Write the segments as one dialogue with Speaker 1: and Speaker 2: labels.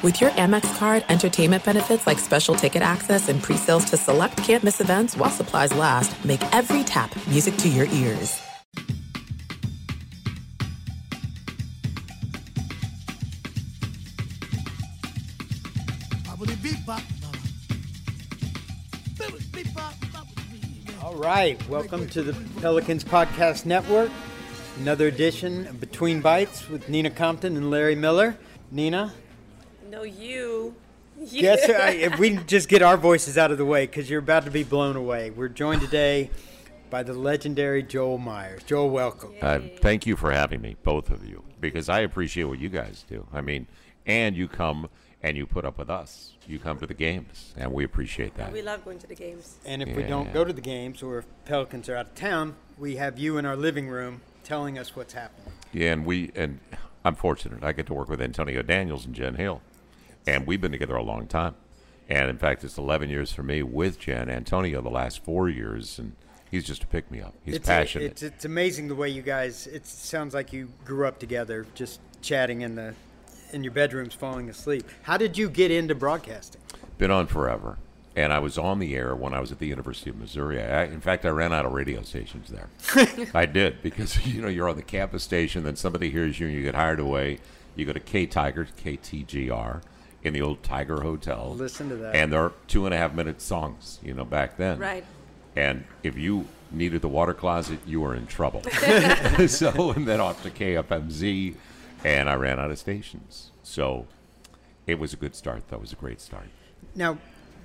Speaker 1: With your Amex card, entertainment benefits like special ticket access and pre-sales to select campus events while supplies last, make every tap music to your ears.
Speaker 2: All right, welcome to the Pelicans Podcast Network. Another edition of Between Bites with Nina Compton and Larry Miller. Nina,
Speaker 3: No, you.
Speaker 2: Yes, I, if we just get our voices out of the way because you're about to be blown away. We're joined today by the legendary Joel Meyers. Joel, welcome.
Speaker 4: Uh, thank you for having me, both of you, because I appreciate what you guys do. I mean, and you come and you put up with us. You come to the games, and we appreciate that.
Speaker 3: We love going to the games.
Speaker 2: And if we don't go to the games or if Pelicans are out of town, we have you in our living room telling us what's happening.
Speaker 4: Yeah, and we and I'm fortunate. I get to work with Antonio Daniels and Jen Hill, and we've been together a long time. And in fact, it's 11 years for me with Jen. Antonio, the last four years, and he's just a pick me up. He's
Speaker 2: it's,
Speaker 4: passionate.
Speaker 2: It's, it's amazing the way you guys. It sounds like you grew up together, just chatting in the in your bedrooms, falling asleep. How did you get into broadcasting?
Speaker 4: been on forever. And I was on the air when I was at the University of Missouri. I, in fact, I ran out of radio stations there. I did because you know you're on the campus station, then somebody hears you and you get hired away. You go to K Tiger, KTGR, in the old Tiger Hotel.
Speaker 2: Listen to that.
Speaker 4: And they're two and a half minute songs, you know, back then.
Speaker 3: Right.
Speaker 4: And if you needed the water closet, you were in trouble. so, and then off to KFMZ, and I ran out of stations. So, it was a good start. That was a great start.
Speaker 2: Now,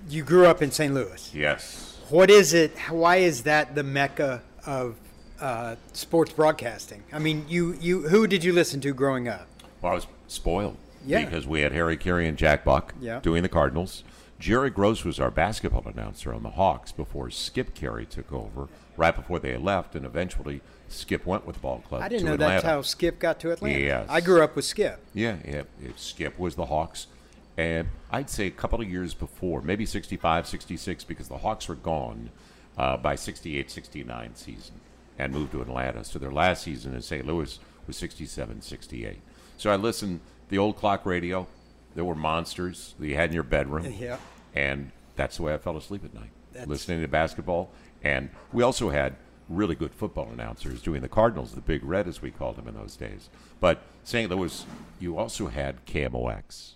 Speaker 2: you grew up in St. Louis.
Speaker 4: Yes.
Speaker 2: What is it? Why is that the mecca of uh, sports broadcasting? I mean, you, you who did you listen to growing up?
Speaker 4: Well, I was spoiled.
Speaker 2: Yeah.
Speaker 4: Because we had Harry Caray and Jack Buck
Speaker 2: Yeah.
Speaker 4: doing the Cardinals. Jerry Gross was our basketball announcer on the Hawks before Skip Caray took over, right before they left, and eventually Skip went with the ball club.
Speaker 2: I didn't know
Speaker 4: Atlanta.
Speaker 2: that's how Skip got to Atlanta.
Speaker 4: Yes.
Speaker 2: I grew up with Skip.
Speaker 4: Yeah, yeah. Skip was the Hawks. And I'd say a couple of years before, maybe 65, 66, because the Hawks were gone uh, by 68, 69 season and moved to Atlanta. So their last season in St. Louis was 67, 68. So I listened, the old clock radio, there were monsters that you had in your bedroom.
Speaker 2: Yeah.
Speaker 4: And that's the way I fell asleep at night,
Speaker 2: That's-
Speaker 4: listening to basketball. And we also had really good football announcers doing the Cardinals, the Big Red, as we called them in those days. But St. Louis, you also had KMOX.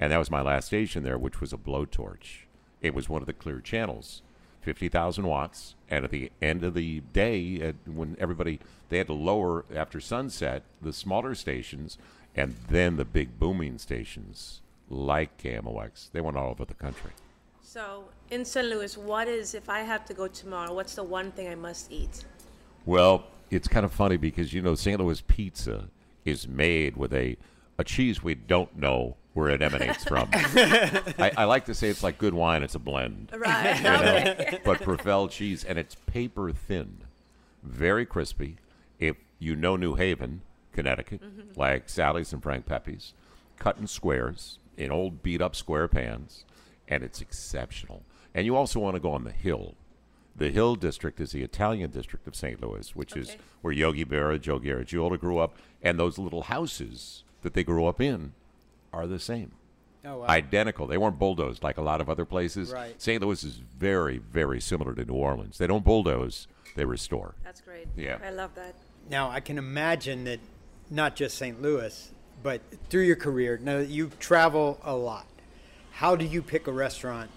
Speaker 4: And that was my last station there, which was a blowtorch. It was one of the clear channels, 50,000 watts. And at the end of the day, when everybody, they had to lower after sunset the smaller stations and then the big booming stations like KMOX. They went all over the country.
Speaker 3: So, in St. Louis, what is, if I have to go tomorrow, what's the one thing I must eat?
Speaker 4: Well, it's kind of funny because, you know, St. Louis pizza is made with a, a cheese we don't know where it emanates from. I, I like to say it's like good wine, it's a blend.
Speaker 3: Right.
Speaker 4: you know? but Provel cheese, and it's paper thin, very crispy. If you know New Haven, Connecticut, mm-hmm. like Sally's and Frank Pepe's, cut in squares in old beat up square pans, and it's exceptional. And you also want to go on the hill. The Hill District is the Italian district of St. Louis, which is where Yogi Berra, Joe Garagiola grew up, and those little houses that they grew up in are the same
Speaker 2: Oh, wow.
Speaker 4: identical. They weren't bulldozed like a lot of other places.
Speaker 2: Right.
Speaker 4: St. Louis is very, very similar to New Orleans. They don't bulldoze; they restore.
Speaker 3: That's great.
Speaker 4: Yeah.
Speaker 3: I love that.
Speaker 2: Now, I can imagine that not just St. Louis, but through your career, now you travel a lot. How do you pick a restaurant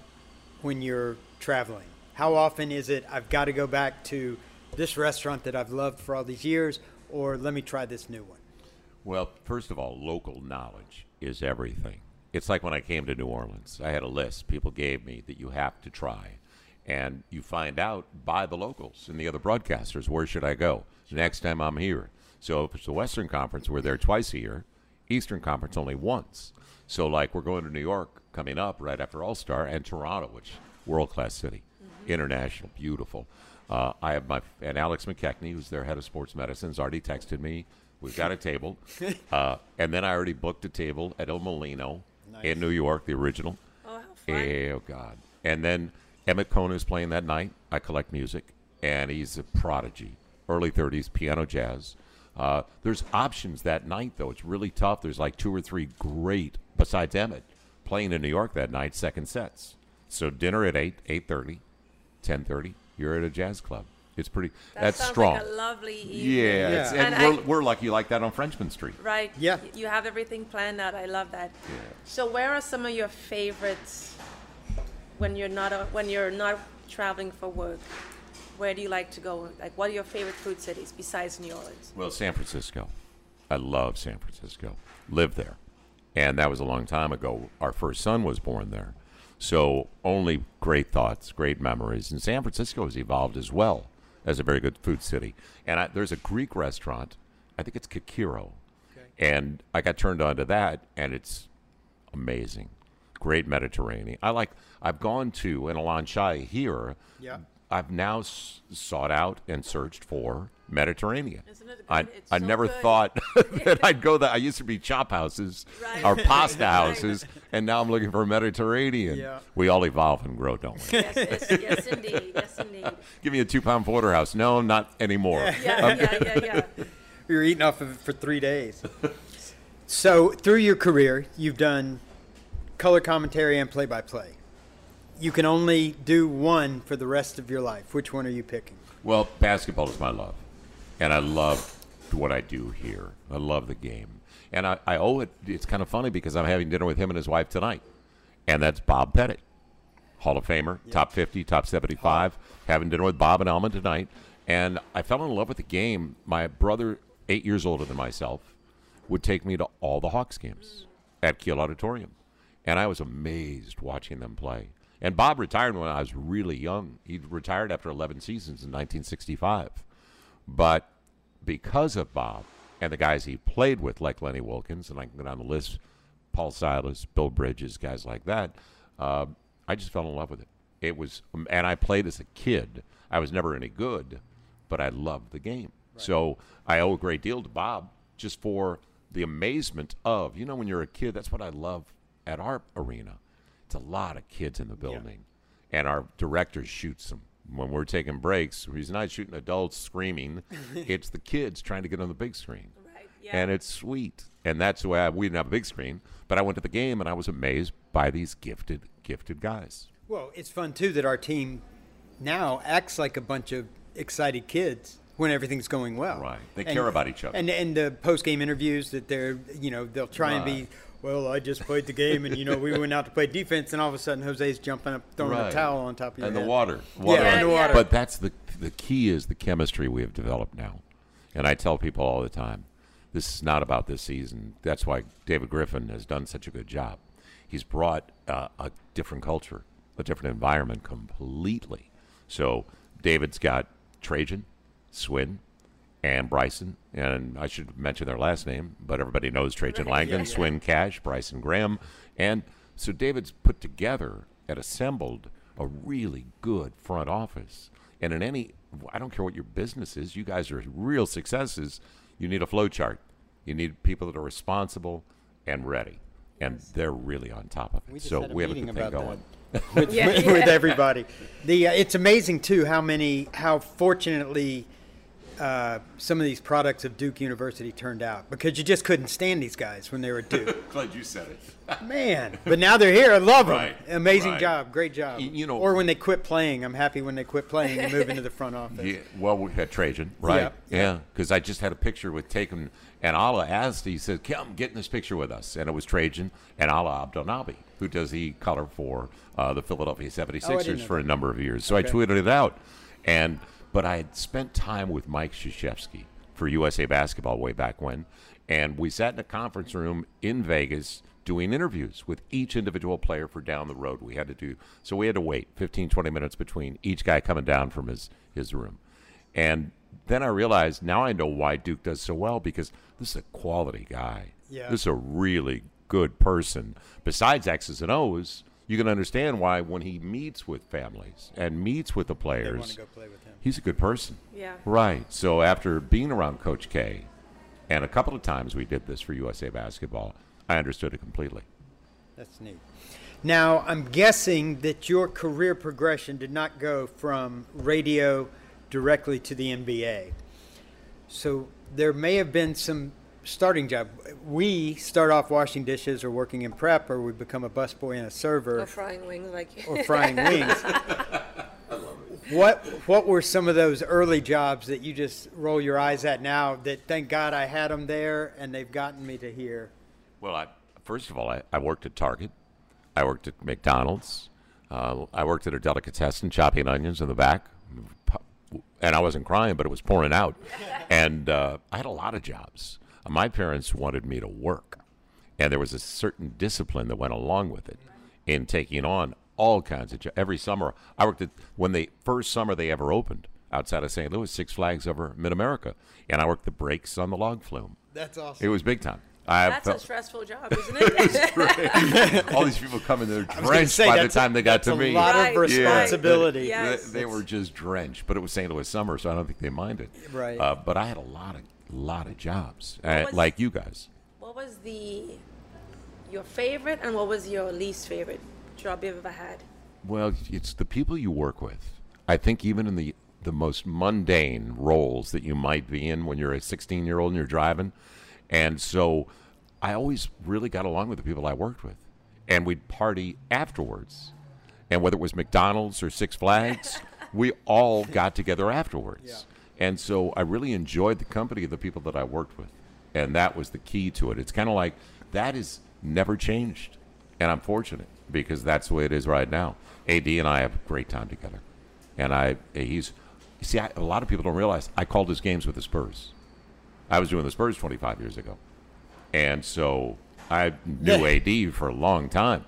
Speaker 2: when you're traveling? How often is it, I've got to go back to this restaurant that I've loved for all these years, or let me try this new one?
Speaker 4: Well, first of all, local knowledge is everything. It's like when I came to New Orleans. I had a list people gave me that you have to try. And you find out by the locals and the other broadcasters where should I go next time I'm here. So if it's the Western Conference, we're there twice a year. Eastern Conference only once. So like we're going to New York coming up right after All Star and Toronto, which world class city, international, beautiful. Uh, I have my and Alex McKechnie, who's their head of sports medicine, has already texted me. We've got a table, uh, and then I already booked a table at Il Mulino in New York, the original.
Speaker 3: Oh, how fun.
Speaker 4: Eh, Oh God! And then Emmet Cohen is playing that night. I collect music, and he's a prodigy. Early '30s piano jazz. Uh, there's options that night though. It's really tough. There's like two or three great besides Emmet. playing in New York that night, second sets. So dinner at 8, 8.30, 10.30, you're at a jazz club. It's pretty,
Speaker 3: That
Speaker 4: that's strong.
Speaker 3: like a lovely evening.
Speaker 4: yeah,
Speaker 2: Yeah.
Speaker 4: It's, and,
Speaker 3: And
Speaker 4: we're,
Speaker 3: I-
Speaker 4: we're lucky like that on Frenchmen Street.
Speaker 3: Right.
Speaker 2: Yeah.
Speaker 3: You have everything planned out. I love that.
Speaker 4: Yeah.
Speaker 3: So where are some of your favorites when you're not a, when you're not traveling for work? Where do you like to go? Like what are your favorite food cities besides New Orleans?
Speaker 4: Well, San Francisco. I love San Francisco. Live there. And that was a long time ago. Our first son was born there. So only great thoughts, great memories. And San Francisco has evolved as well as a very good food city. And I, there's a Greek restaurant, I think it's Kokkari. And I got turned on to that, and it's amazing. Great Mediterranean. I like, I've gone to, an Alon Shaya here,
Speaker 2: Yeah.
Speaker 4: I've now s- sought out and searched for Mediterranean.
Speaker 3: Isn't it
Speaker 4: I.
Speaker 3: It's
Speaker 4: I
Speaker 3: so
Speaker 4: never
Speaker 3: good.
Speaker 4: thought that I'd go that. I used to be chop houses
Speaker 3: Right.
Speaker 4: or pasta
Speaker 3: Right.
Speaker 4: houses, and now I'm looking for Mediterranean.
Speaker 2: Yeah.
Speaker 4: We all evolve and grow, don't we?
Speaker 3: Yes, yes, yes, indeed. Yes, indeed.
Speaker 4: Give me a two pound porterhouse. No, not anymore.
Speaker 3: Yeah, yeah, yeah, yeah.
Speaker 2: We were eating off of it for three days. so, through your career, you've done color commentary and play by play. You can only do one for the rest of your life. Which one are you picking?
Speaker 4: Well, basketball is my love, and I love what I do here. I love the game, and I, I owe it. It's kind of funny because I'm having dinner with him and his wife tonight, and that's Bob Pettit, Hall of Famer, top 50, top 75. Having dinner with Bob and Alma tonight, and I fell in love with the game. My brother, eight years older than myself, would take me to all the Hawks games at Kiel Auditorium, and I was amazed watching them play. And Bob retired when I was really young. He retired after 11 seasons in 1965. But because of Bob and the guys he played with, like Lenny Wilkens, and I can go down the list, Paul Silas, Bill Bridges, guys like that, uh, I just fell in love with it. It was, and I played as a kid. I was never any good, but I loved the game. So I owe a great deal to Bob just for the amazement of, you know, when you're a kid, that's what I love at our arena. It's a lot of kids in the building, and our director shoots them when we're taking breaks. He's not shooting adults screaming; it's the kids trying to get on the big screen,
Speaker 3: Right. Yeah.
Speaker 4: and it's sweet. And that's why I, we didn't have a big screen, but I went to the game and I was amazed by these gifted, gifted guys.
Speaker 2: Well, it's fun too that our team now acts like a bunch of excited kids when everything's going well.
Speaker 4: Right. They care about each other.
Speaker 2: And and the post game interviews that they're you know they'll try and be
Speaker 4: Right.
Speaker 2: Well I just played the game and you know we went out to play defense and all of a sudden Jose's jumping up throwing a towel on top of your
Speaker 4: and
Speaker 2: head.
Speaker 4: the water, water
Speaker 2: Yeah, and the water.
Speaker 4: But that's the the key is the chemistry we have developed now, and I tell people all the time, this is not about this season. That's why David Griffin has done such a good job. He's brought uh, a different culture, a different environment completely. So David's got Trajan, Swin, and Bryson, and I should mention their last name, but everybody knows Trajan Langdon, Swin Cash, Bryson Graham, and so David's put together and assembled a really good front office. And in any, I don't care what your business is, you guys are real successes. You need a flow chart. You need people that are responsible and ready, and they're really on top of it.
Speaker 2: We
Speaker 4: so we have a good thing going.
Speaker 2: with,
Speaker 3: Yeah,
Speaker 2: with,
Speaker 3: yeah.
Speaker 2: with everybody. The uh, it's amazing too how many how fortunately uh, some of these products of Duke University turned out because you just couldn't stand these guys when they were at Duke.
Speaker 4: Glad you said it.
Speaker 2: Man, but now they're here. I love them.
Speaker 4: Right,
Speaker 2: Amazing
Speaker 4: right.
Speaker 2: job, great job.
Speaker 4: You know-
Speaker 2: or when they quit playing, I'm happy when they quit playing and move into the front office.
Speaker 4: Yeah, well, we had Trajan, right?
Speaker 2: Yeah.
Speaker 4: Yeah, because I just had a picture with Taken, and Alaa asked, he said, come, get in this picture with us. And it was Trajan and Alaa Abdelnaby, who does the color for uh, the Philadelphia 76ers
Speaker 2: know
Speaker 4: for a number of years. So
Speaker 2: Okay.
Speaker 4: I tweeted it out. and But I had spent time with Mike Krzyzewski for USA Basketball way back when, and we sat in a conference room in Vegas doing interviews with each individual player for down the road we had to do so we had to wait 15 20 minutes between each guy coming down from his his room and then I realized now I know why Duke does so well because this is a quality guy.
Speaker 2: Yeah.
Speaker 4: This is a really good person. Besides X's and O's, you can understand why when he meets with families and meets with the players,
Speaker 2: want to go play with.
Speaker 4: He's a good person.
Speaker 3: Yeah.
Speaker 4: Right. So after being around Coach K, and a couple of times we did this for USA Basketball, I understood it completely.
Speaker 2: That's neat. Now, I'm guessing that your career progression did not go from radio directly to the NBA. So there may have been some starting job. We start off washing dishes or working in prep, or we become a busboy and a server.
Speaker 3: Or frying wings like you.
Speaker 2: or frying wings. what what were some of those early jobs that you just roll your eyes at now? That thank God I had them there and they've gotten me to here.
Speaker 4: Well, I, first of all, I, I worked at Target. I worked at McDonald's. Uh, I worked at a delicatessen, chopping onions in the back. And I wasn't crying, but it was pouring out. and uh, I had a lot of jobs. My parents wanted me to work. And there was a certain discipline that went along with it in taking on all kinds of jobs. Every summer, I worked at, when the first summer they ever opened outside of St. Louis, Six Flags over Mid America. And I worked the brakes on the log flume.
Speaker 2: That's awesome.
Speaker 4: It was big time. I
Speaker 3: That's
Speaker 4: felt,
Speaker 3: a stressful job, isn't it?
Speaker 4: all these people coming there
Speaker 2: I
Speaker 4: drenched
Speaker 2: say,
Speaker 4: by the
Speaker 2: that's a-
Speaker 4: time they got
Speaker 2: that's
Speaker 4: to
Speaker 2: a
Speaker 4: me.
Speaker 2: lot
Speaker 3: Right,
Speaker 2: of responsibility.
Speaker 3: right.
Speaker 4: They-
Speaker 3: Yes.
Speaker 4: They, were just drenched, but it was St. Louis summer, so I don't think they minded.
Speaker 2: Right.
Speaker 4: Uh, but I had a lot of lot of jobs, uh,
Speaker 3: was-
Speaker 4: like you guys.
Speaker 3: what was the your favorite and what was your least favorite job you've ever had?
Speaker 4: Well, it's the people you work with. I think even in the the most mundane roles that you might be in when you're a 16 year old and you're driving, and so I always really got along with the people I worked with, and we'd party afterwards, and whether it was McDonald's or Six Flags, we all got together afterwards, and so I really enjoyed the company of the people that I worked with, and that was the key to it. It's kind of like that is never changed, and I'm fortunate because that's the way it is right now. Ad and I have a great time together, and I he's you see I, a lot of people don't realize I called his games with the Spurs. I was doing the Spurs 25 years ago, and so I knew AD for a long time,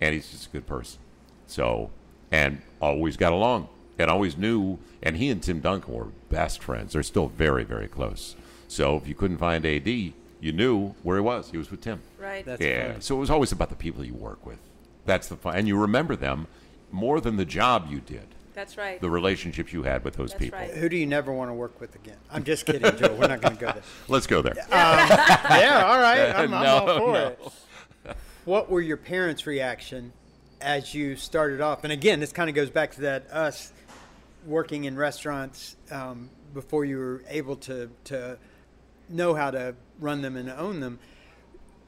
Speaker 4: and he's just a good person. So and always got along, and always knew. And he and Tim Duncan were best friends. They're still very very close. So if you couldn't find AD, you knew where he was. He was with Tim.
Speaker 3: Right.
Speaker 2: That's
Speaker 4: Yeah.
Speaker 2: funny.
Speaker 4: So it was always about the people you work with. That's the fun, and you remember them more than the job you did.
Speaker 3: That's right.
Speaker 4: The relationships you had with those
Speaker 3: That's
Speaker 4: people.
Speaker 3: right.
Speaker 2: Who do you never want to work with again? I'm just kidding, Joe. We're not going to go there.
Speaker 4: Let's go there.
Speaker 2: yeah, all right. I'm, I'm
Speaker 4: No,
Speaker 2: all for
Speaker 4: no.
Speaker 2: it. What were your parents' reaction as you started off? And again, this kind of goes back to that us working in restaurants um, before you were able to to know how to run them and own them.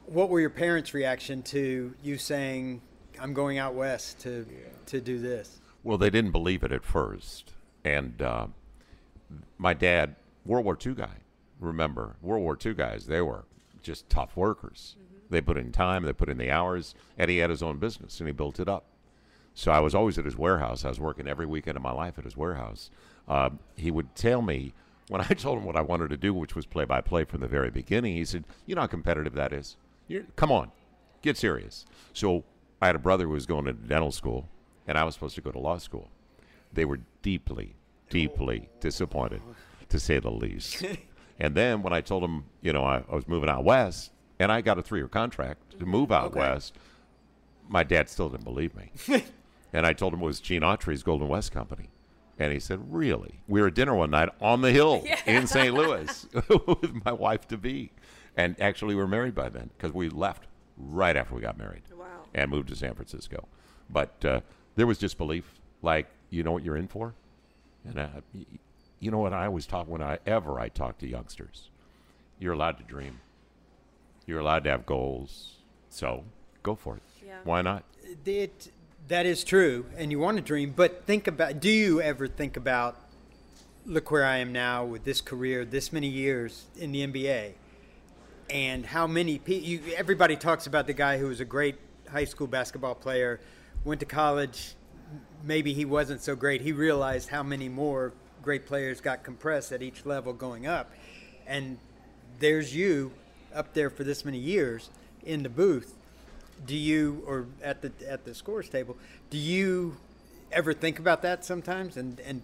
Speaker 2: What were your parents' reaction to you saying, "I'm going out west to to do this"?
Speaker 4: Well, they didn't believe it at first, and uh, my dad, World War II guy. Remember, World War II guys, they were just tough workers. They put in time, they put in the hours, and he had his own business and he built it up. So I was always at his warehouse. I was working every weekend of my life at his warehouse. Uh, he would tell me when I told him what I wanted to do, which was play by play from the very beginning. He said, "You know how competitive that is. You're, come on, get serious." So I had a brother who was going to dental school, and I was supposed to go to law school. They were deeply, deeply disappointed, to say the least. and then when I told them, you know, I, I was moving out west, and I got a three-year contract to move out
Speaker 2: Okay.
Speaker 4: west, my dad still didn't believe me. and I told him it was Gene Autry's Golden West Company. And he said, Really? We were at dinner one night on the hill in St. Louis with my wife to be. And actually, we were married by then because we left right after we got married. And moved to San Francisco. But uh, there was disbelief like, you know what you're in for? And uh, you know what I always talk when I ever I talk to youngsters? You're allowed to dream, you're allowed to have goals. So go for it.
Speaker 3: Yeah.
Speaker 4: Why not?
Speaker 2: It, that is true, and you want to dream, but think about do you ever think about look where I am now with this career, this many years in the NBA, and how many people, everybody talks about the guy who was a great high school basketball player, went to college, maybe he wasn't so great. He realized how many more great players got compressed at each level going up. And there's you up there for this many years in the booth. Do you or at the at the scores table, do you ever think about that sometimes and and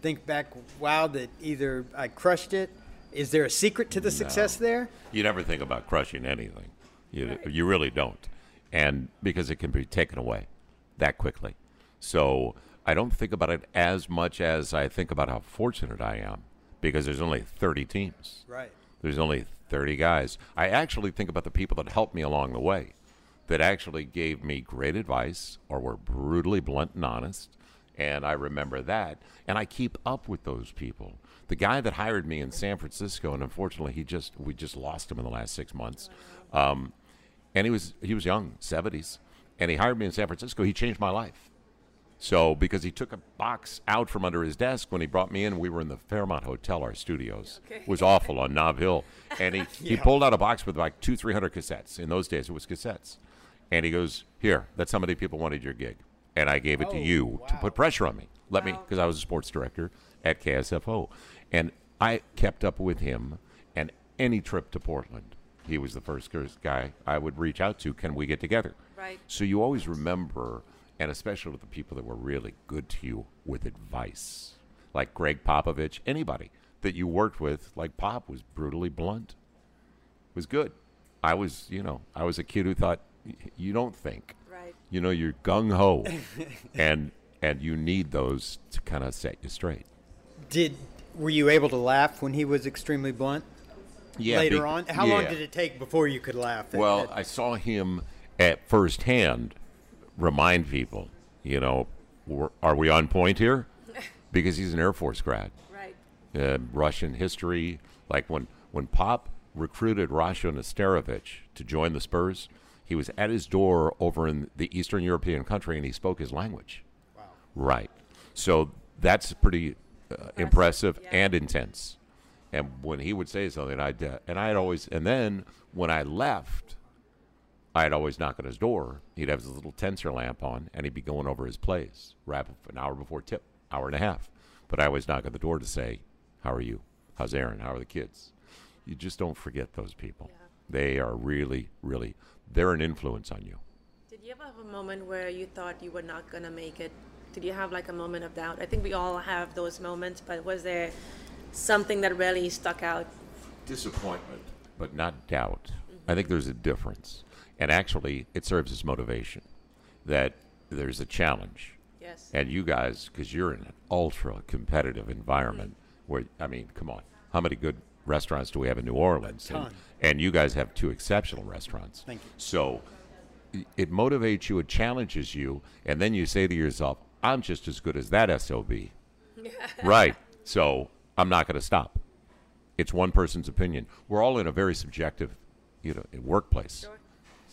Speaker 2: think back, wow, that either I crushed it? Is there a secret to the success there?
Speaker 4: You never think about crushing anything. You, you really don't. And because it can be taken away that quickly. So I don't think about it as much as I think about how fortunate I am because there's only 30 teams.
Speaker 2: Right.
Speaker 4: There's only 30 guys. I actually think about the people that helped me along the way, that actually gave me great advice or were brutally blunt and honest And I remember that. And I keep up with those people. The guy that hired me in San Francisco, and unfortunately, he just we just lost him in the last six months. Um, and he was he was young, seventies, and he hired me in San Francisco. He changed my life. So because he took a box out from under his desk when he brought me in, we were in the Fairmont Hotel, our studios.
Speaker 3: Okay.
Speaker 4: It was awful on Nob Hill, and he he pulled out a box with like two three hundred cassettes. In those days, it was cassettes, and he goes, "Here, that's how many people wanted your gig." And I gave it to
Speaker 2: Oh,
Speaker 4: you to put pressure on me. Let me, because I was a sports director at KSFO. And I kept up with him. And any trip to Portland, he was the first guy I would reach out to. Can we get together?
Speaker 3: Right.
Speaker 4: So you always remember, and especially with the people that were really good to you with advice, like Gregg Popovich, anybody that you worked with, like Pop was brutally blunt, was good. I was, you know, I was a kid who thought, you don't think
Speaker 3: Right.
Speaker 4: you know you're gung ho and and you need those to kind of set you straight
Speaker 2: Did were you able to laugh when he was extremely blunt?
Speaker 4: Yeah
Speaker 2: later
Speaker 4: be-
Speaker 2: on, how long did it take before you could laugh? at-
Speaker 4: well
Speaker 2: at-
Speaker 4: i saw him at first hand remind people you know we're, we on point here because he's an air force grad
Speaker 3: Right.
Speaker 4: uh, russian history like when when pop recruited Rasho Nesterovic to join the Spurs, he was at his door over in the Eastern European country and he spoke his language.
Speaker 2: wow.
Speaker 4: Right. So that's pretty uh, impressive
Speaker 3: yeah.
Speaker 4: and intense. And when he would say something, I'd uh, and I'd always and then when I left, I'd always knock on his door. He'd have his little tensor lamp on, and he'd be going over his plays. Wrap up an hour before tip, hour and a half. But I always knock on the door to say, "How are you? How's Aaron? How are the kids?" You just don't forget those people.
Speaker 3: Yeah.
Speaker 4: They are really, really. They're an influence on you.
Speaker 3: Did you ever have a moment where you thought you were not gonna make it? Did you have like a moment of doubt? I think we all have those moments, but was there something that really stuck out?
Speaker 4: disappointment, but not doubt. Mm-hmm. I think there's a difference. And actually, it serves as motivation that there's a challenge.
Speaker 3: Yes.
Speaker 4: And you guys, because you're in an ultra competitive environment mm-hmm. where, I mean, come on, how many good restaurants do we have in New Orleans? And,
Speaker 2: ton.
Speaker 4: and you guys have two exceptional restaurants.
Speaker 2: Thank you.
Speaker 4: So it motivates you, it challenges you, and then you say to yourself, I'm just as good as that SOB. right. So I'm not going to stop. It's one person's opinion. We're all in a very subjective, you know, workplace.
Speaker 3: Sure.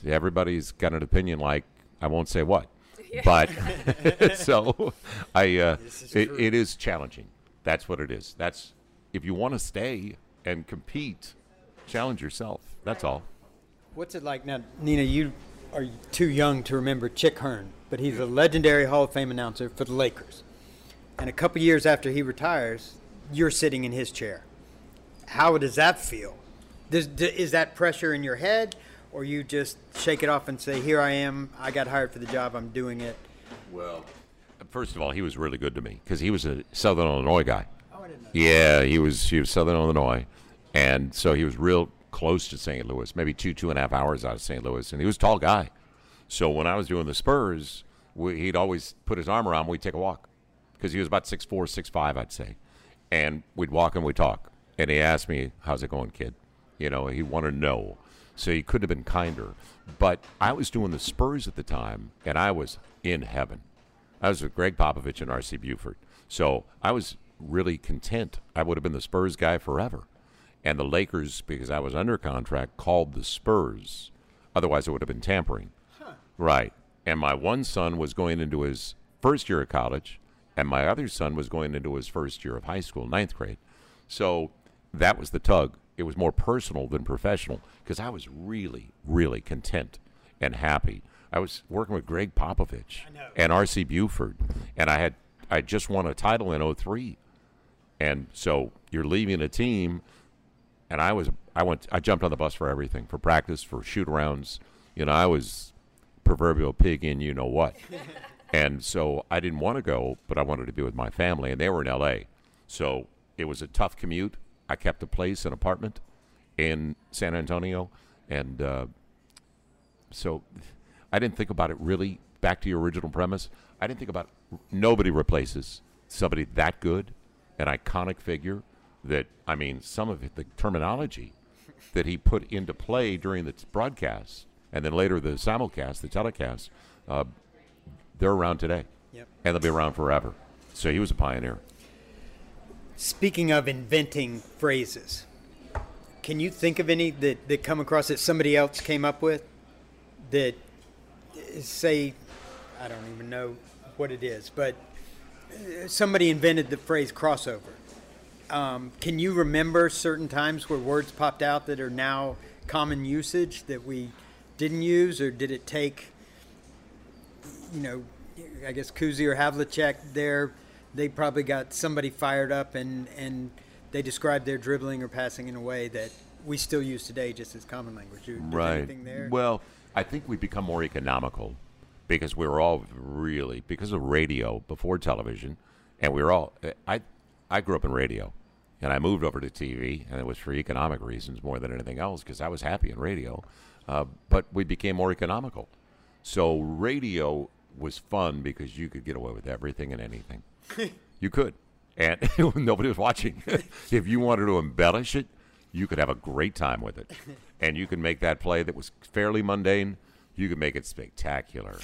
Speaker 4: See, everybody's got an opinion like I won't say what, but so I uh,
Speaker 2: is
Speaker 4: it, it is challenging. That's what it is. That's if you want to stay and compete, challenge yourself. That's all.
Speaker 2: What's it like now, Nina? You are too young to remember Chick Hearn, but he's a legendary Hall of Fame announcer for the Lakers. And a couple years after he retires, you're sitting in his chair. How does that feel? Does, is that pressure in your head, or you just shake it off and say, "Here I am. I got hired for the job. I'm doing it."
Speaker 4: Well, first of all, he was really good to me because he was a Southern Illinois guy.
Speaker 2: Oh, I didn't know.
Speaker 4: Yeah, he was he was Southern Illinois, and so he was real close to St. Louis, maybe two two and a half hours out of St. Louis, and he was a tall guy. So when I was doing the Spurs, we, he'd always put his arm around me. We'd take a walk because he was about six four, six five, I'd say, and we'd walk and we'd talk. And he asked me, "How's it going, kid?" You know, he wanted to know. So he couldn't have been kinder, but I was doing the Spurs at the time, and I was in heaven. I was with Gregg Popovich and R.C. Buford. So I was really content. I would have been the Spurs guy forever. And the Lakers, because I was under contract, called the Spurs. Otherwise, it would have been tampering. Right. And my one son was going into his first year of college, and my other son was going into his first year of high school, ninth grade. So that was the tug. It was more personal than professional because I was really, really content and happy. I was working with Gregg Popovich and R.C. Buford, and I had I just won a title in 03. And so you're leaving a team, and I was I went I jumped on the bus for everything for practice for shoot arounds. You know I was proverbial pig in you know what, and so I didn't want to go, but I wanted to be with my family, and they were in L.A. So it was a tough commute. I kept a place, an apartment in San Antonio, and uh, so I didn't think about it really. Back to your original premise, I didn't think about nobody replaces somebody that good, an iconic figure. That I mean, some of it, the terminology that he put into play during the broadcast, and then later the simulcast, the telecast, uh, they're around today,
Speaker 2: Yep.
Speaker 4: and they'll be around forever. So he was a pioneer.
Speaker 2: Speaking of inventing phrases, can you think of any that, that come across that somebody else came up with that say, I don't even know what it is, but uh, somebody invented the phrase crossover. Um, can you remember certain times where words popped out that are now common usage that we didn't use, or did it take, you know, I guess Cousy or Havlicek there, they probably got somebody fired up and, and they described their dribbling or passing in a way that we still use today just as common language. Is
Speaker 4: right.
Speaker 2: anything there?
Speaker 4: Well, I think we become more economical because we were all really because of radio before television, and we were all. I I grew up in radio, and I moved over to TV, and it was for economic reasons more than anything else because I was happy in radio. Uh, but we became more economical, so radio was fun because you could get away with everything and anything. you could, and nobody was watching. if you wanted to embellish it, you could have a great time with it, and you could make that play that was fairly mundane. You could make it spectacular.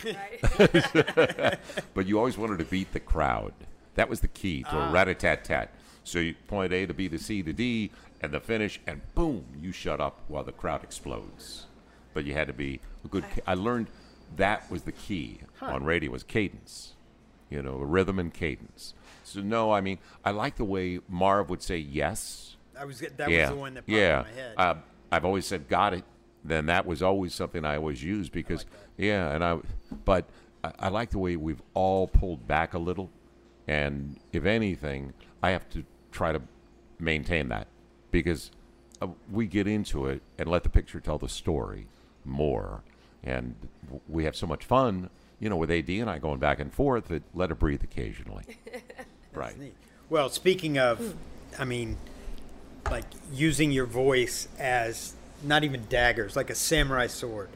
Speaker 4: but you always wanted to beat the crowd. That was the key to ah. a rat a tat tat. So you point A to B to C to D, and the finish, and boom, you shut up while the crowd explodes. But you had to be a good. I learned that was the key on radio was cadence, you know, rhythm and cadence. So no, I mean, I like the way Marv would say yes.
Speaker 2: I was that
Speaker 4: yeah,
Speaker 2: was the one that popped
Speaker 4: yeah.
Speaker 2: in my head.
Speaker 4: Uh, I've always said got it. Then that was always something I always used because yeah, and I. But I, I like the way we've all pulled back a little, and if anything, I have to try to maintain that because uh, we get into it and let the picture tell the story more, and we have so much fun. You know, with AD and I going back and forth, that let it breathe occasionally. right.
Speaker 2: Neat. Well, speaking of, I mean, like using your voice as not even daggers, like a samurai sword.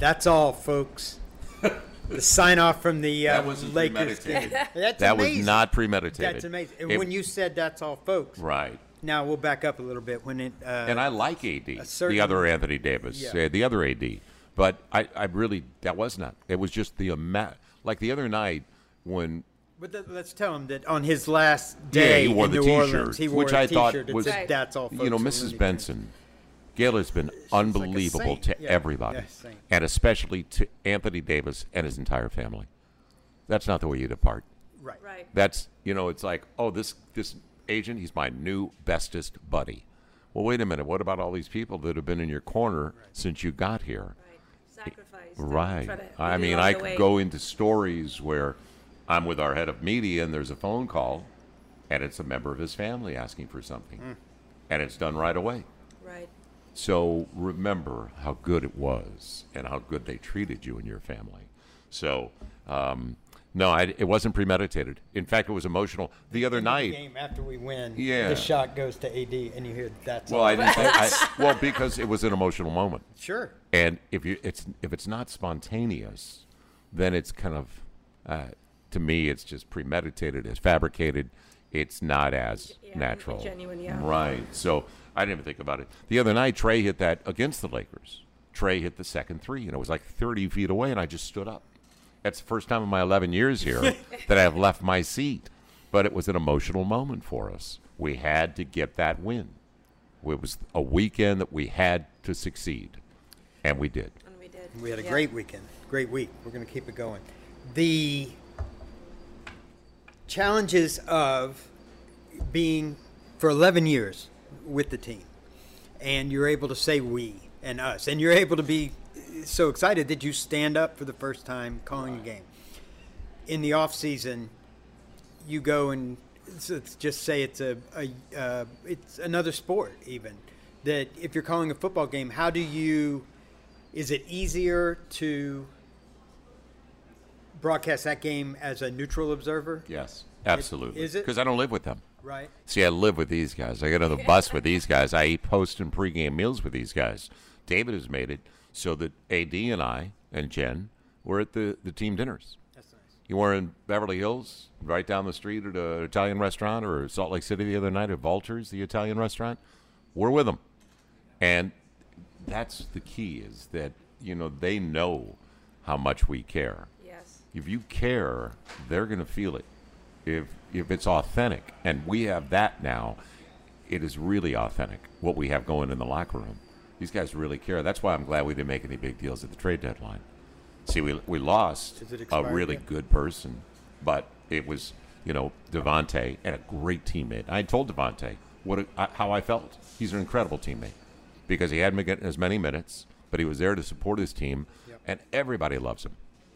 Speaker 2: That's all, folks. the sign off from the uh,
Speaker 4: That wasn't
Speaker 2: Lakers game. That's
Speaker 4: That was not premeditated.
Speaker 2: That's amazing. And
Speaker 4: It-
Speaker 2: when you said that's all, folks.
Speaker 4: right.
Speaker 2: Now we'll back up a little bit. When it uh,
Speaker 4: and I like AD,
Speaker 2: certain-
Speaker 4: the other Anthony Davis,
Speaker 2: Yeah.
Speaker 4: uh, the other AD. But I, I really that was not. It was just the amount. Like the other night when
Speaker 2: But th- let's tell him that on his last day
Speaker 4: yeah, he wore
Speaker 2: in
Speaker 4: the
Speaker 2: New
Speaker 4: T-shirt,
Speaker 2: Orleans, he wore
Speaker 4: which
Speaker 2: a
Speaker 4: I thought
Speaker 2: T-shirt that
Speaker 4: was,
Speaker 2: said,
Speaker 3: Right.
Speaker 2: "That's all."
Speaker 4: you know, Mrs. Benson. Gayle has been
Speaker 2: like a
Speaker 4: unbelievable
Speaker 2: saint.
Speaker 4: to
Speaker 2: Yeah.
Speaker 4: everybody,
Speaker 2: Yeah,
Speaker 4: and especially to Anthony Davis and his entire family. That's not the way you depart.
Speaker 2: Right.
Speaker 3: Right.
Speaker 4: That's you know, it's like, oh, this this agent, he's my new bestest buddy. Well, wait a minute. What about all these people that have been in your corner since you got here?
Speaker 3: Right.
Speaker 4: Right. I mean, I could go into stories where I'm with our head of media and there's a phone call and it's a member of his family asking for something. And it's done right away.
Speaker 3: Right.
Speaker 4: So remember how good it was and how good they treated you and your family. So, um, no, I, it wasn't premeditated. In fact, it was emotional. The other
Speaker 2: The
Speaker 4: night,
Speaker 2: game after we win,
Speaker 4: Yeah.
Speaker 2: the shot goes to AD, and you hear that's
Speaker 4: well. I didn't think, I, well, because it was an emotional moment.
Speaker 2: sure.
Speaker 4: And if you it's if it's not spontaneous, then it's kind of uh, to me it's just premeditated, it's fabricated. It's not as
Speaker 3: Yeah,
Speaker 4: natural,
Speaker 3: genuine, yeah.
Speaker 4: Right. So I didn't even think about it. The other night, Trey hit that against the Lakers. Trey hit the second three, and it was like 30 feet away, and I just stood up. That's the first time in my 11 years here that I've left my seat. But it was an emotional moment for us. We had to get that win. It was a weekend that we had to succeed, and we did.
Speaker 3: And we did.
Speaker 2: We had a
Speaker 3: Yeah.
Speaker 2: great weekend, great week. We're going to keep it going. The challenges of being for 11 years with the team, and you're able to say we and us, and you're able to be so excited that you stand up for the first time calling a game. In the off season, you go and just say it's a, a uh, it's another sport even that if you're calling a football game, how do you is it easier to broadcast that game as a neutral observer?
Speaker 4: Yes, absolutely.
Speaker 2: is it?
Speaker 4: Because I don't live with them.
Speaker 2: Right.
Speaker 4: See, I live with these guys. I get on the bus with these guys. I eat post and pregame meals with these guys. David has made it so that AD and I and Jen were at the, the team dinners.
Speaker 2: That's nice.
Speaker 4: You were in Beverly Hills, right down the street at an Italian restaurant, or Salt Lake City the other night at Valter's, the Italian restaurant. We're with them, and that's the key: is that you know they know how much we care.
Speaker 3: Yes.
Speaker 4: If you care, they're going to feel it. if if it's authentic, and we have that now, it is really authentic what we have going in the locker room. These guys really care. That's why I'm glad we didn't make any big deals at the trade deadline. See, we we lost a really
Speaker 2: yet?
Speaker 4: good person, but it was you know Devonte and a great teammate. I told Devonte what uh, how I felt. He's an incredible teammate because he hadn't been getting as many minutes, but he was there to support his team,
Speaker 2: Yep.
Speaker 4: and everybody loves him.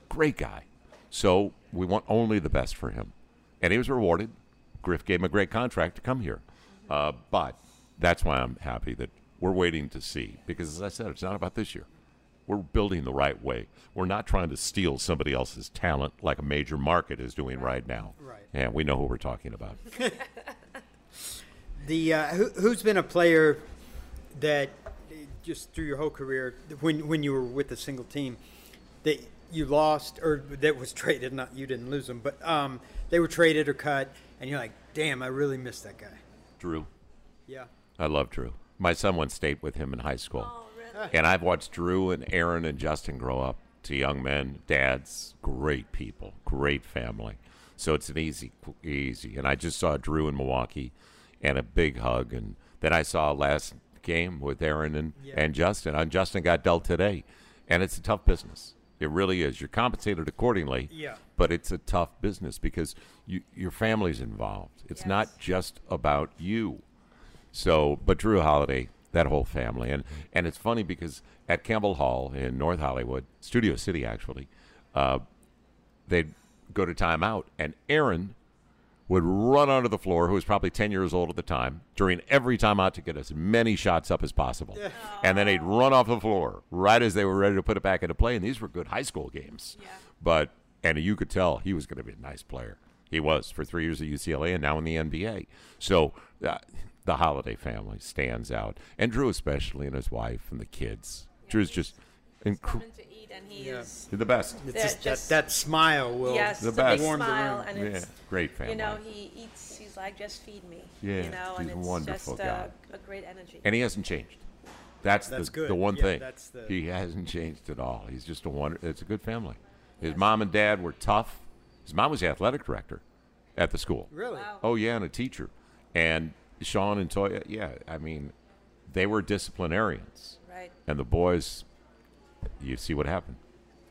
Speaker 4: Great guy. So we want only the best for him, and he was rewarded. Griff gave him a great contract to come here, uh, but that's why I'm happy that we're waiting to see because, as I said, it's not about this year. We're building the right way. We're not trying to steal somebody else's talent like a major market is doing right, now.
Speaker 2: Right.
Speaker 4: And we know who we're talking about.
Speaker 2: The uh, who, who's been a player that just through your whole career, when when you were with a single team, that you lost or that was traded? Not you didn't lose them, but um, they were traded or cut, and you're like, damn, I really missed that guy.
Speaker 4: Jrue.
Speaker 2: Yeah.
Speaker 4: I love Jrue. My son went state with him in high school. Oh, and I've watched Jrue and Aaron and Justin grow up to young men, dads, great people, great family. So it's an easy, easy. And I just saw Jrue in Milwaukee, and a big hug. And then I saw last game with Aaron and,
Speaker 2: Yeah.
Speaker 4: and Justin. And Justin got dealt today, and it's a tough business. It really is. You're compensated accordingly.
Speaker 2: Yeah.
Speaker 4: But it's a tough business because you, your family's involved. It's
Speaker 3: Yes.
Speaker 4: not just about you. So, but Jrue Holiday, that whole family, and and it's funny because at Campbell Hall in North Hollywood, Studio City actually, uh, they'd go to timeout, and Aaron would run onto the floor, who was probably ten years old at the time, during every timeout to get as many shots up as possible, and then he'd run off the floor right as they were ready to put it back into play, and these were good high school games,
Speaker 3: Yeah.
Speaker 4: but and you could tell he was going to be a nice player. He was for three years at UCLA and now in the NBA. So uh, the Holiday family stands out, and Jrue especially, and his wife and the kids. Jrue's just
Speaker 3: He's
Speaker 4: inc-
Speaker 3: coming to eat, and he
Speaker 2: Yeah.
Speaker 4: the best.
Speaker 2: It's just,
Speaker 3: just-
Speaker 2: that, that smile will.
Speaker 3: Yes,
Speaker 4: The best.
Speaker 3: big
Speaker 2: Warm the room.
Speaker 3: and
Speaker 4: Yeah, great family.
Speaker 3: you know he eats. He's like, just feed me.
Speaker 4: Yeah,
Speaker 3: you know,
Speaker 4: he's
Speaker 3: and
Speaker 4: a
Speaker 3: it's
Speaker 4: wonderful
Speaker 3: just
Speaker 4: guy.
Speaker 3: uh, a great energy.
Speaker 4: and he hasn't changed. That's,
Speaker 2: That's
Speaker 4: the,
Speaker 2: good.
Speaker 4: the one
Speaker 2: Yeah,
Speaker 4: thing.
Speaker 2: that's the-
Speaker 4: He hasn't changed at all. He's just a wonder. It's a good family. His mom and dad were tough. His mom was the athletic director at the school.
Speaker 2: Really?
Speaker 3: Wow.
Speaker 4: Oh yeah, and a teacher. And Shawn and Toya, yeah, I mean, they were disciplinarians.
Speaker 3: right.
Speaker 4: And the boys, you see what happened.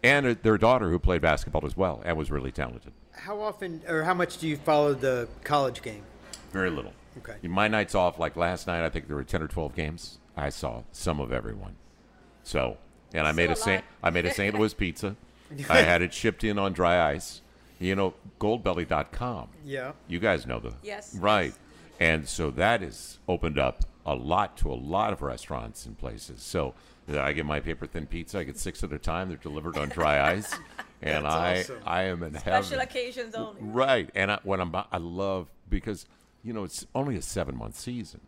Speaker 4: And uh, their daughter, who played basketball as well and was really talented.
Speaker 2: How often or how much do you follow the college game?
Speaker 4: Very little.
Speaker 2: Okay.
Speaker 4: My nights off, like last night, I think there were ten or twelve games. I saw some of everyone. So, and I made a
Speaker 3: Still a
Speaker 4: Saint. I made a St. Louis pizza. I had it shipped in on dry ice. You know, Goldbelly.com.
Speaker 2: Yeah.
Speaker 4: You guys know the
Speaker 3: Yes,
Speaker 4: right,
Speaker 3: yes.
Speaker 4: And so that has opened up a lot to a lot of restaurants and places. So uh, I get my paper thin pizza. I get six at a time. They're delivered on dry ice, and
Speaker 2: That's
Speaker 4: I
Speaker 2: awesome.
Speaker 4: I am in
Speaker 3: Special
Speaker 4: heaven.
Speaker 3: occasions only.
Speaker 4: Right, and I, when I'm I love because you know it's only a seven month season,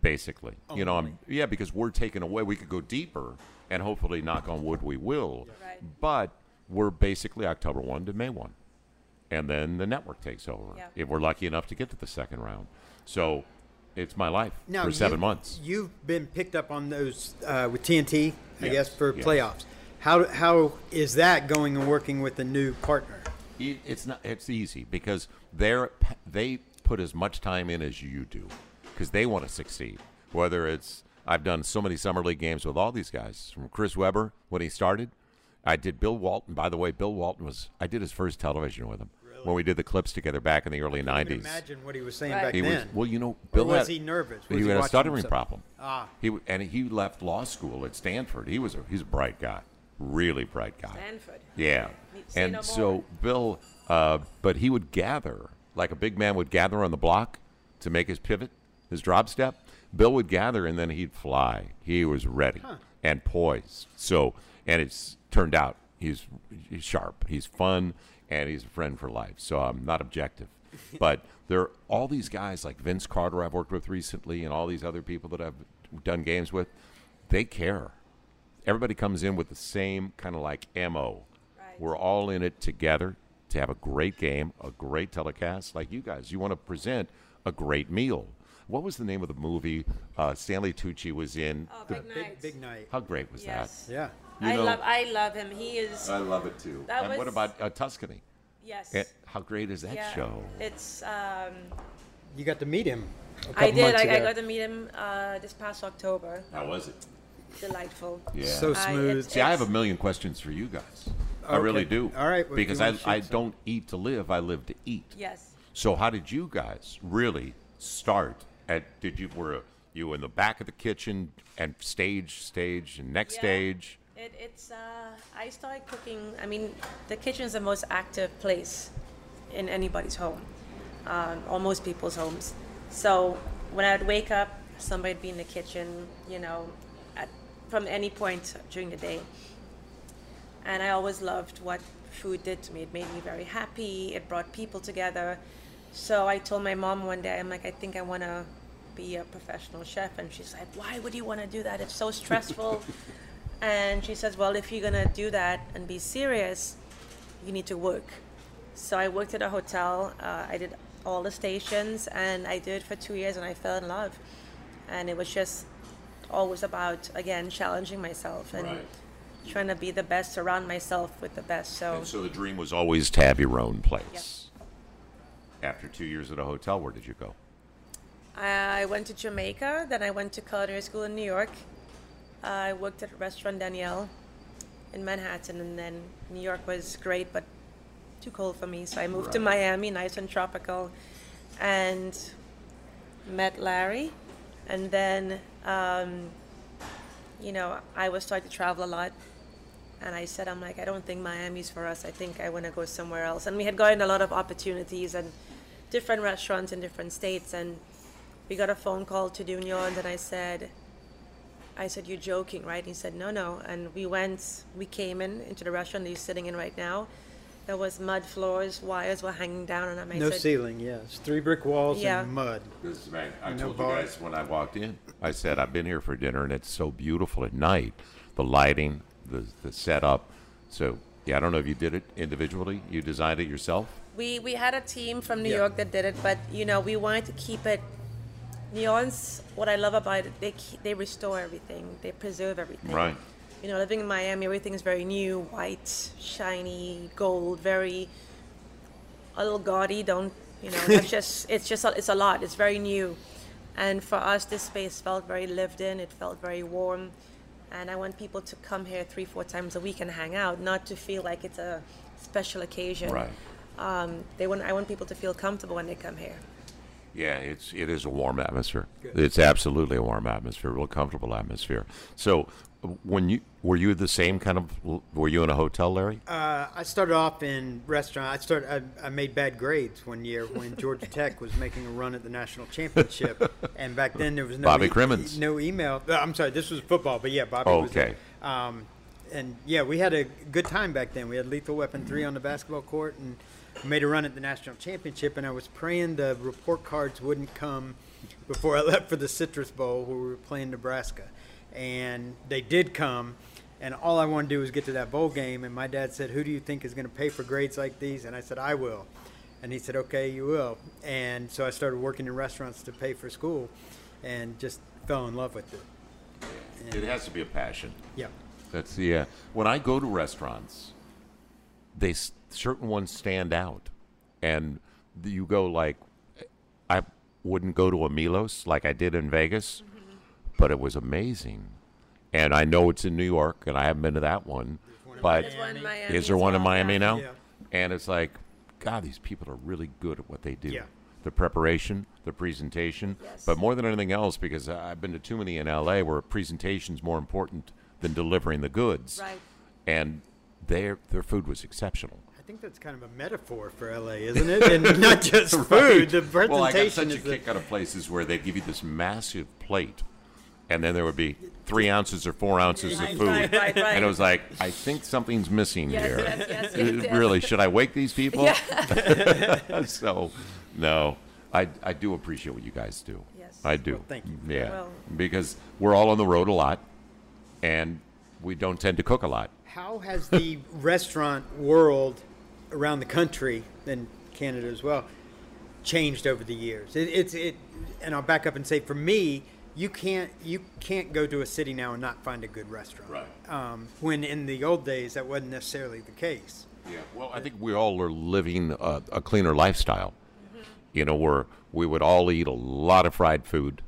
Speaker 4: basically. You know, I'm yeah because we're taken away. We could go deeper, and hopefully, knock on wood, we will.
Speaker 3: Right.
Speaker 4: But we're basically October one to May one, and then the network takes over
Speaker 3: Yeah.
Speaker 4: if we're lucky enough to get to the second round. So it's my life
Speaker 2: Now
Speaker 4: for seven
Speaker 2: you-
Speaker 4: months.
Speaker 2: You've been picked up on those uh, with TNT, I
Speaker 4: Yes,
Speaker 2: guess, for
Speaker 4: yes.
Speaker 2: playoffs. How how is that going and working with a new partner?
Speaker 4: It- It's not. It's easy because they're they put as much time in as you do because they want to succeed. Whether it's I've done so many summer league games with all these guys from Chris Webber when he started. I did Bill Walton. By the way, Bill Walton was I did his first television with him when we did the clips together back in the early
Speaker 2: I can
Speaker 4: '90s.
Speaker 2: imagine what he was saying
Speaker 3: Right.
Speaker 2: back
Speaker 4: He was
Speaker 2: then.
Speaker 4: well, you know,
Speaker 2: Or was
Speaker 4: had-
Speaker 2: he nervous?
Speaker 4: he
Speaker 2: Was
Speaker 4: had a stuttering
Speaker 2: himself?
Speaker 4: problem.
Speaker 2: Ah.
Speaker 4: He and he left law school at Stanford. He was a he's a bright guy, really bright guy.
Speaker 3: Stanford.
Speaker 4: Yeah. And
Speaker 3: no
Speaker 4: so. Bill, uh, but he would gather, like a big man would gather on the block to make his pivot, his drop step. Bill would gather and then he'd fly. He was ready and poised. So, and it's turned out he's, he's sharp, he's fun, and he's a friend for life. So I'm not objective. but there are all these guys like Vince Carter I've worked with recently and all these other people that I've done games with. They care everybody comes in with the same kind of like mo.
Speaker 3: Right.
Speaker 4: We're all in it together to have a great game, a great telecast. Like you guys, you want to present a great meal. What was the name of the movie uh, Stanley Tucci was in?
Speaker 3: Oh,
Speaker 4: The-
Speaker 3: Big
Speaker 2: Big
Speaker 3: Night.
Speaker 2: big night.
Speaker 4: how great was
Speaker 3: Yes.
Speaker 2: Yeah.
Speaker 4: You
Speaker 3: I
Speaker 4: know-
Speaker 3: love I love him. He is?
Speaker 4: I love it too.
Speaker 3: That
Speaker 4: and what about uh, Tuscany?
Speaker 3: Yes.
Speaker 4: Eh, How great is that
Speaker 3: yeah.
Speaker 4: show?
Speaker 3: It's. Um,
Speaker 2: You got to meet him. a
Speaker 3: I
Speaker 2: couple
Speaker 3: did.
Speaker 2: months
Speaker 3: I, I got to meet him uh, this past October.
Speaker 4: How was it?
Speaker 3: Delightful.
Speaker 4: Yeah.
Speaker 2: So
Speaker 3: I-
Speaker 2: smooth.
Speaker 4: See, I have a million questions for you guys. I really do.
Speaker 2: All right, well,
Speaker 4: because I, I
Speaker 2: some?
Speaker 4: don't eat to live, I live to eat.
Speaker 3: Yes.
Speaker 4: So how did you guys really start at did you were you in the back of the kitchen and stage stage and next
Speaker 3: Yeah.
Speaker 4: stage?
Speaker 3: It, it's. Uh, I started cooking. I mean, the kitchen is the most active place in anybody's home, um, or most people's homes. So when I'd wake up, somebody'd be in the kitchen. You know, at, from any point during the day. And I always loved what food did to me. It made me very happy. It brought people together. So I told my mom one day, I'm like, I think I want to be a professional chef. And she's like, Why would you want to do that? It's so stressful. and she says, Well, if you're going to do that and be serious, you need to work. So I worked at a hotel. Uh, I did all the stations and I did it for two years and I fell in love. And it was just always about, again, challenging myself and
Speaker 4: Right.
Speaker 3: trying to be the best, surround myself with the best. So,
Speaker 4: And so the dream was always to have your own place. After two years at a hotel, where did you go?
Speaker 3: I went to Jamaica, then I went to culinary school in New York. I worked at Restaurant Daniel in Manhattan, and then New York was great, but too cold for me. So I moved to Miami, nice and tropical, and met Larry. And then, um, you know, I was starting to travel a lot. And I said, I'm like, I don't think Miami's for us. I think I want to go somewhere else. And we had gotten a lot of opportunities and different restaurants in different states. And we got a phone call to New Orleans, and I said, I said, you're joking, right? He said, no, no. And we went, we came in into the restaurant that he's sitting in right now. There was mud floors, wires were hanging down on them. I
Speaker 2: No
Speaker 3: said,
Speaker 2: ceiling, yes. Three brick walls
Speaker 3: Yeah.
Speaker 2: and mud.
Speaker 4: This man, I
Speaker 2: No
Speaker 4: told
Speaker 2: bar.
Speaker 4: you guys when I walked in. I said I've been here for dinner, and it's so beautiful at night. The lighting, the the setup. So yeah, I don't know if you did it individually. You designed it yourself.
Speaker 3: We we had a team from New
Speaker 2: Yeah.
Speaker 3: York that did it, but you know we wanted to keep it. New Orleans, what I love about it, they they restore everything, they preserve everything.
Speaker 4: Right.
Speaker 3: You know, living in Miami, everything is very new, white, shiny, gold, very a little gaudy. Don't you know? It's just it's just a, it's a lot. It's very new, and for us, this space felt very lived in. It felt very warm, and I want people to come here three, four times a week and hang out, not to feel like it's a special occasion.
Speaker 4: Right.
Speaker 3: Um, they want I want people to feel comfortable when they come here.
Speaker 4: Yeah, it's it is a warm atmosphere. It's absolutely a warm atmosphere, real comfortable atmosphere. So, when you were you the same kind of were you in a hotel, Larry?
Speaker 2: Uh, I started off in restaurant. I started. I, I made bad grades one year when Georgia Tech was making a run at the national championship, and back then there was no
Speaker 4: Bobby
Speaker 2: e-
Speaker 4: Cremins.
Speaker 2: no email. uh, I'm sorry, this was football, but yeah, Bobby. was
Speaker 4: Okay.
Speaker 2: there. Um, and yeah, we had a good time back then. We had Lethal Weapon three on the basketball court, and made a run at the national championship. And I was praying the report cards wouldn't come before I left for the Citrus Bowl, where we were playing Nebraska, and they did come. And all I wanted to do was get to that bowl game. And my dad said, "Who do you think is going to pay for grades like these?" And I said, "I will." And he said, "Okay, you will." And so I started working in restaurants to pay for school, and just fell in love with it.
Speaker 4: It has to be a passion.
Speaker 2: Yeah.
Speaker 4: That's the uh, when I go to restaurants, they certain ones stand out, and you go like, I wouldn't go to a Milos like I did in Vegas, but it was amazing, and I know it's in New York, and I haven't been to that one, but
Speaker 3: one
Speaker 4: is there
Speaker 3: as
Speaker 4: one in Miami
Speaker 3: yeah.
Speaker 4: now?
Speaker 2: Yeah.
Speaker 4: And it's like, God, these people are really good at what they do.
Speaker 2: Yeah.
Speaker 4: The preparation, the presentation,
Speaker 3: Yes.
Speaker 4: but more than anything else, because I've been to too many in LA where presentation's more important than delivering the goods.
Speaker 3: Right.
Speaker 4: And their their food was exceptional.
Speaker 2: I think that's kind of a metaphor for LA, isn't it? And not just food. The presentation
Speaker 4: well, I got such a
Speaker 2: is the,
Speaker 4: kick out of places where they give you this massive plate, and then there would be three ounces or four ounces
Speaker 3: Right,
Speaker 4: of food,
Speaker 3: right, right, right.
Speaker 4: and it was like, I think something's missing
Speaker 3: Yes,
Speaker 4: here.
Speaker 3: yes, yes, yes, yes.
Speaker 4: Really, should I wake these people?
Speaker 3: Yeah.
Speaker 4: so, no, I I do appreciate what you guys do.
Speaker 3: Yes.
Speaker 4: I do.
Speaker 2: Well, thank you.
Speaker 4: Yeah,
Speaker 3: Well-
Speaker 4: because we're all on the road a lot, and we don't tend to cook a lot.
Speaker 2: How has the restaurant world around the country and Canada as well changed over the years? It, it's it, and I'll back up and say, for me, you can't you can't go to a city now and not find a good restaurant.
Speaker 4: Right.
Speaker 2: Um, when in the old days that wasn't necessarily the case.
Speaker 4: Yeah, well, I think we all are living a, a cleaner lifestyle. You know, where we would all eat a lot of fried food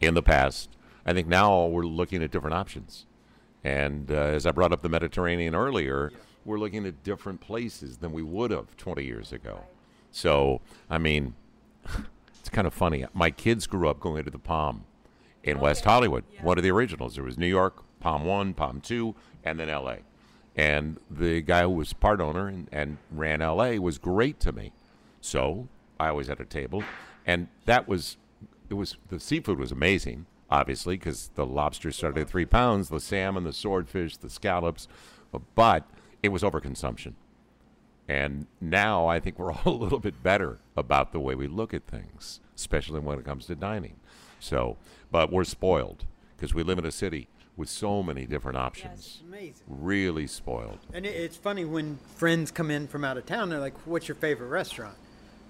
Speaker 4: in the past. I think now we're looking at different options. And uh, as I brought up the Mediterranean earlier, we're looking at different places than we would have 20 years ago. So, I mean, it's kind of funny. My kids grew up going to the Palm in West Hollywood, one of the originals. There was New York, Palm 1, Palm 2, and then LA. And the guy who was part owner and, and ran LA was great to me. So I always had a table. And that was, it was, the seafood was amazing, obviously, because the lobster started at three pounds, the salmon, the swordfish, the scallops. Uh, but it was overconsumption. And now I think we're all a little bit better about the way we look at things, especially when it comes to dining. So, but we're spoiled because we live in a city with so many different options.
Speaker 2: Amazing.
Speaker 4: Really spoiled.
Speaker 2: And it, it's funny when friends come in from out of town. They're like, "What's your favorite restaurant?"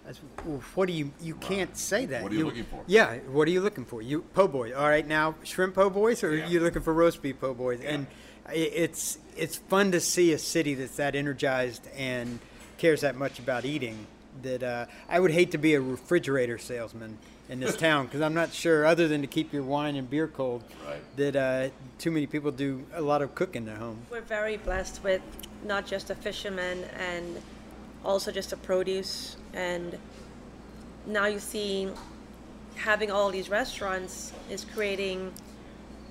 Speaker 2: That's, well, what do you? You can't say that.
Speaker 4: What are you looking for?
Speaker 2: Yeah. What are you looking for? You po' boy. All right, now shrimp po' boys, or
Speaker 4: Yeah.
Speaker 2: are you looking for roast beef po' boys? And it's it's fun to see a city that's that energized and cares that much about eating. That uh, I would hate to be a refrigerator salesman in this town because I'm not sure, other than to keep your wine and beer cold,
Speaker 4: Right.
Speaker 2: that uh, too many people do a lot of cooking at home.
Speaker 3: We're very blessed with not just a fisherman and also just the produce. And now you see having all these restaurants is creating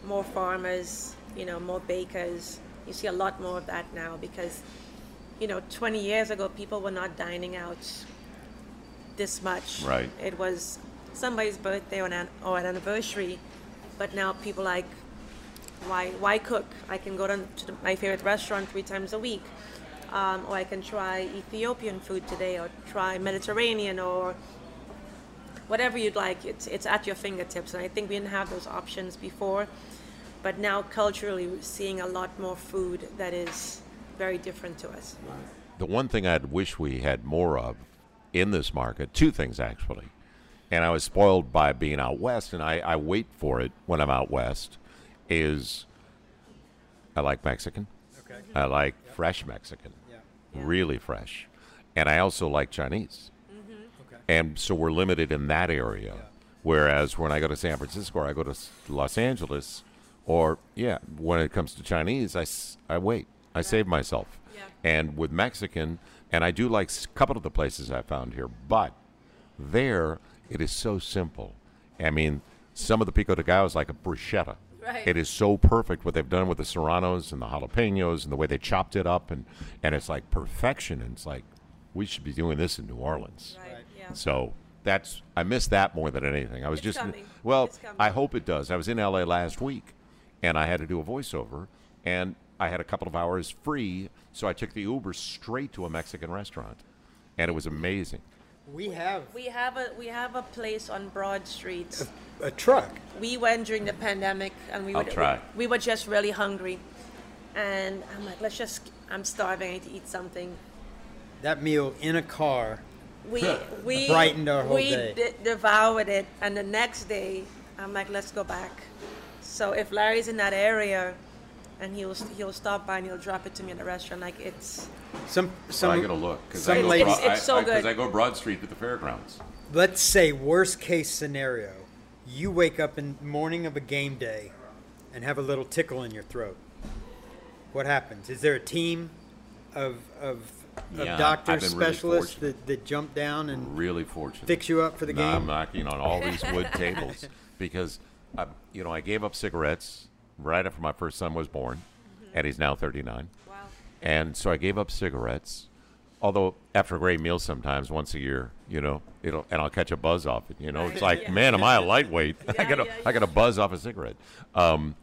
Speaker 3: more farmers, you know, more bakers. You see a lot more of that now because, you know, 20 years ago, people were not dining out this much.
Speaker 4: Right.
Speaker 3: It was somebody's birthday or an, or an anniversary, but now people like, why why cook? I can go to, to the, my favorite restaurant three times a week, um, or I can try Ethiopian food today, or try Mediterranean, or whatever you'd like. It's it's at your fingertips, and I think we didn't have those options before, but now culturally we're seeing a lot more food that is very different to us.
Speaker 4: The one thing I'd wish we had more of in this market, two things actually. And I was spoiled by being out west, and I, I wait for it when I'm out west, is I like Mexican.
Speaker 2: Okay.
Speaker 4: I like fresh Mexican,
Speaker 2: Yeah.
Speaker 4: really fresh. And I also like Chinese. Mm-hmm.
Speaker 2: Okay.
Speaker 4: And so we're limited in that area. Whereas when I go to San Francisco or I go to Los Angeles, or, yeah, when it comes to Chinese, I, I wait. I save myself.
Speaker 3: Yeah.
Speaker 4: And with Mexican, and I do like a couple of the places I found here, but there it is so simple. I mean, some of the pico de gallo is like a bruschetta.
Speaker 3: Right.
Speaker 4: It is so perfect what they've done with the serranos and the jalapenos and the way they chopped it up, and, and it's like perfection. And it's like, we should be doing this in New Orleans.
Speaker 3: Right. Yeah.
Speaker 4: So that's I miss that more than anything. I was
Speaker 3: It's
Speaker 4: just
Speaker 3: coming.
Speaker 4: well, I hope it does. I was in LA last week, and I had to do a voiceover, and I had a couple of hours free, so I took the Uber straight to a Mexican restaurant, and it was amazing.
Speaker 2: We have
Speaker 3: We have a we have a place on Broad Street.
Speaker 2: a truck.
Speaker 3: We went during the pandemic, and we
Speaker 4: I'll
Speaker 3: were
Speaker 4: try.
Speaker 3: we were just really hungry, and I'm like, let's just. I'm starving. I need to eat something.
Speaker 2: That meal in a car.
Speaker 3: We we
Speaker 2: Brightened our whole
Speaker 3: we
Speaker 2: day.
Speaker 3: d- devoured it, and the next day, I'm like, let's go back. So if Larry's in that area, and he'll he'll stop by and he'll drop it to me at the restaurant, like it's
Speaker 2: Some some.
Speaker 4: I gotta look because I, go
Speaker 2: lady-
Speaker 4: Broad-
Speaker 3: It's- it's so
Speaker 4: I- I- 'cause
Speaker 3: good.
Speaker 4: I go Broad Street to the fairgrounds.
Speaker 2: Let's say worst case scenario, you wake up in morning of a game day, and have a little tickle in your throat. What happens? Is there a team of of, of
Speaker 4: Yeah,
Speaker 2: doctors,
Speaker 4: I've really
Speaker 2: specialists that, that jump down and
Speaker 4: Really fortunate.
Speaker 2: fix you up for the
Speaker 4: No, I'm
Speaker 2: game?
Speaker 4: knocking on all these wood tables because, I, you know, I gave up cigarettes right after my first son was born, and he's now 39.
Speaker 3: wow.
Speaker 4: And so I gave up cigarettes. Although after a great meal, sometimes once a year, you know, it'll and I'll catch a buzz off it. You know, it's like,
Speaker 3: Yeah.
Speaker 4: man, am I a lightweight? I got a,
Speaker 3: yeah,
Speaker 4: I got a buzz off a cigarette. Um,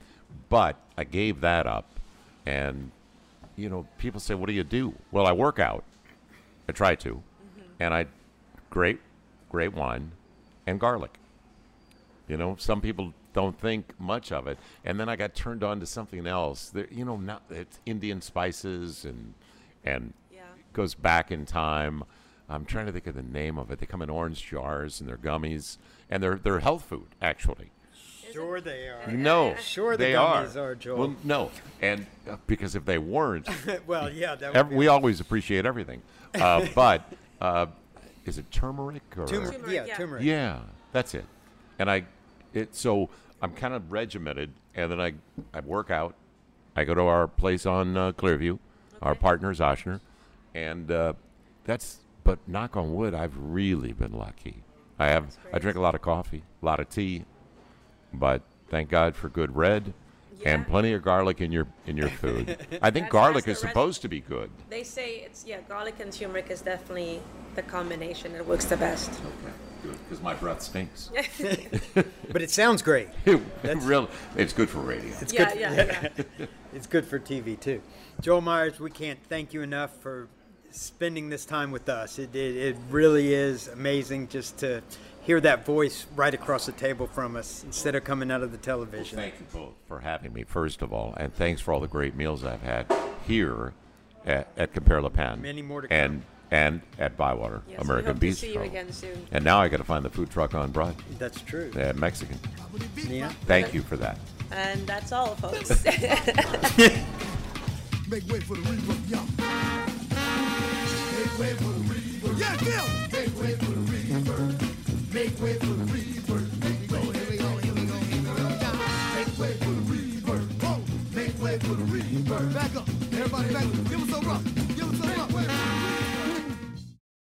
Speaker 4: but I gave that up, and you know, people say, "What do you do?" Well, I work out. I try to,
Speaker 3: Mm-hmm.
Speaker 4: and I great, great wine, and garlic. You know, some people don't think much of it, and then I got turned on to something else. There, you know, not it's Indian spices and and
Speaker 3: Yeah.
Speaker 4: goes back in time. I'm trying to think of the name of it. They come in orange jars and they're gummies, and they're they're health food actually.
Speaker 2: Sure they are.
Speaker 4: No,
Speaker 2: Sure the
Speaker 4: they
Speaker 2: gummies
Speaker 4: are.
Speaker 2: are, Joel.
Speaker 4: Well, no, and uh, because if they weren't,
Speaker 2: well, yeah, that would
Speaker 4: ev-
Speaker 2: be
Speaker 4: we always appreciate everything. Uh, but uh, is it turmeric or
Speaker 2: turmeric.
Speaker 3: Turmeric,
Speaker 2: Yeah,
Speaker 3: yeah.
Speaker 2: turmeric.
Speaker 4: Yeah, that's it. And I, it so I'm kind of regimented, and then I I work out. I go to our place on uh, Clearview, our partners Ochsner, and uh, that's. But knock on wood, I've really been lucky. I have. I drink a lot of coffee, a lot of tea, but thank God for good red. And
Speaker 3: Yeah.
Speaker 4: plenty of garlic in your in your food. I think
Speaker 3: That's-
Speaker 4: garlic
Speaker 3: that's
Speaker 4: is
Speaker 3: the rest-
Speaker 4: supposed to be good.
Speaker 3: They say it's yeah, garlic and turmeric is definitely the combination that works the best.
Speaker 4: Okay, good because my breath stinks.
Speaker 2: But it sounds great.
Speaker 4: Real, it's good for radio.
Speaker 2: It's
Speaker 3: yeah,
Speaker 2: good.
Speaker 3: yeah, yeah.
Speaker 2: It's good for TV too. Joel Meyers, we can't thank you enough for spending this time with us. It, it, it really is amazing just to hear that voice right across the table from us instead of coming out of the television.
Speaker 4: Thank you both for having me, first of all, and thanks for all the great meals I've had here at, at Compère Lapin.
Speaker 2: Many more to come.
Speaker 4: And and at Bywater
Speaker 3: Yes, we
Speaker 4: American
Speaker 3: hope to see you again soon.
Speaker 4: And now I got to find the food truck on Broad,
Speaker 2: That's true.
Speaker 4: uh, Mexican.
Speaker 2: Nina?
Speaker 4: Thank you for that.
Speaker 3: And that's all, folks.
Speaker 5: Make way for the reaper, yeah. Make way for the reaper. Yeah, Gil! Make way for the reaper. Make way for the reaper. Here we here we go, here we go, here we go. Make way for the reaper. Whoa! Make way for the reaper. Back up. Everybody back up. Give us a rock. Give us a rock.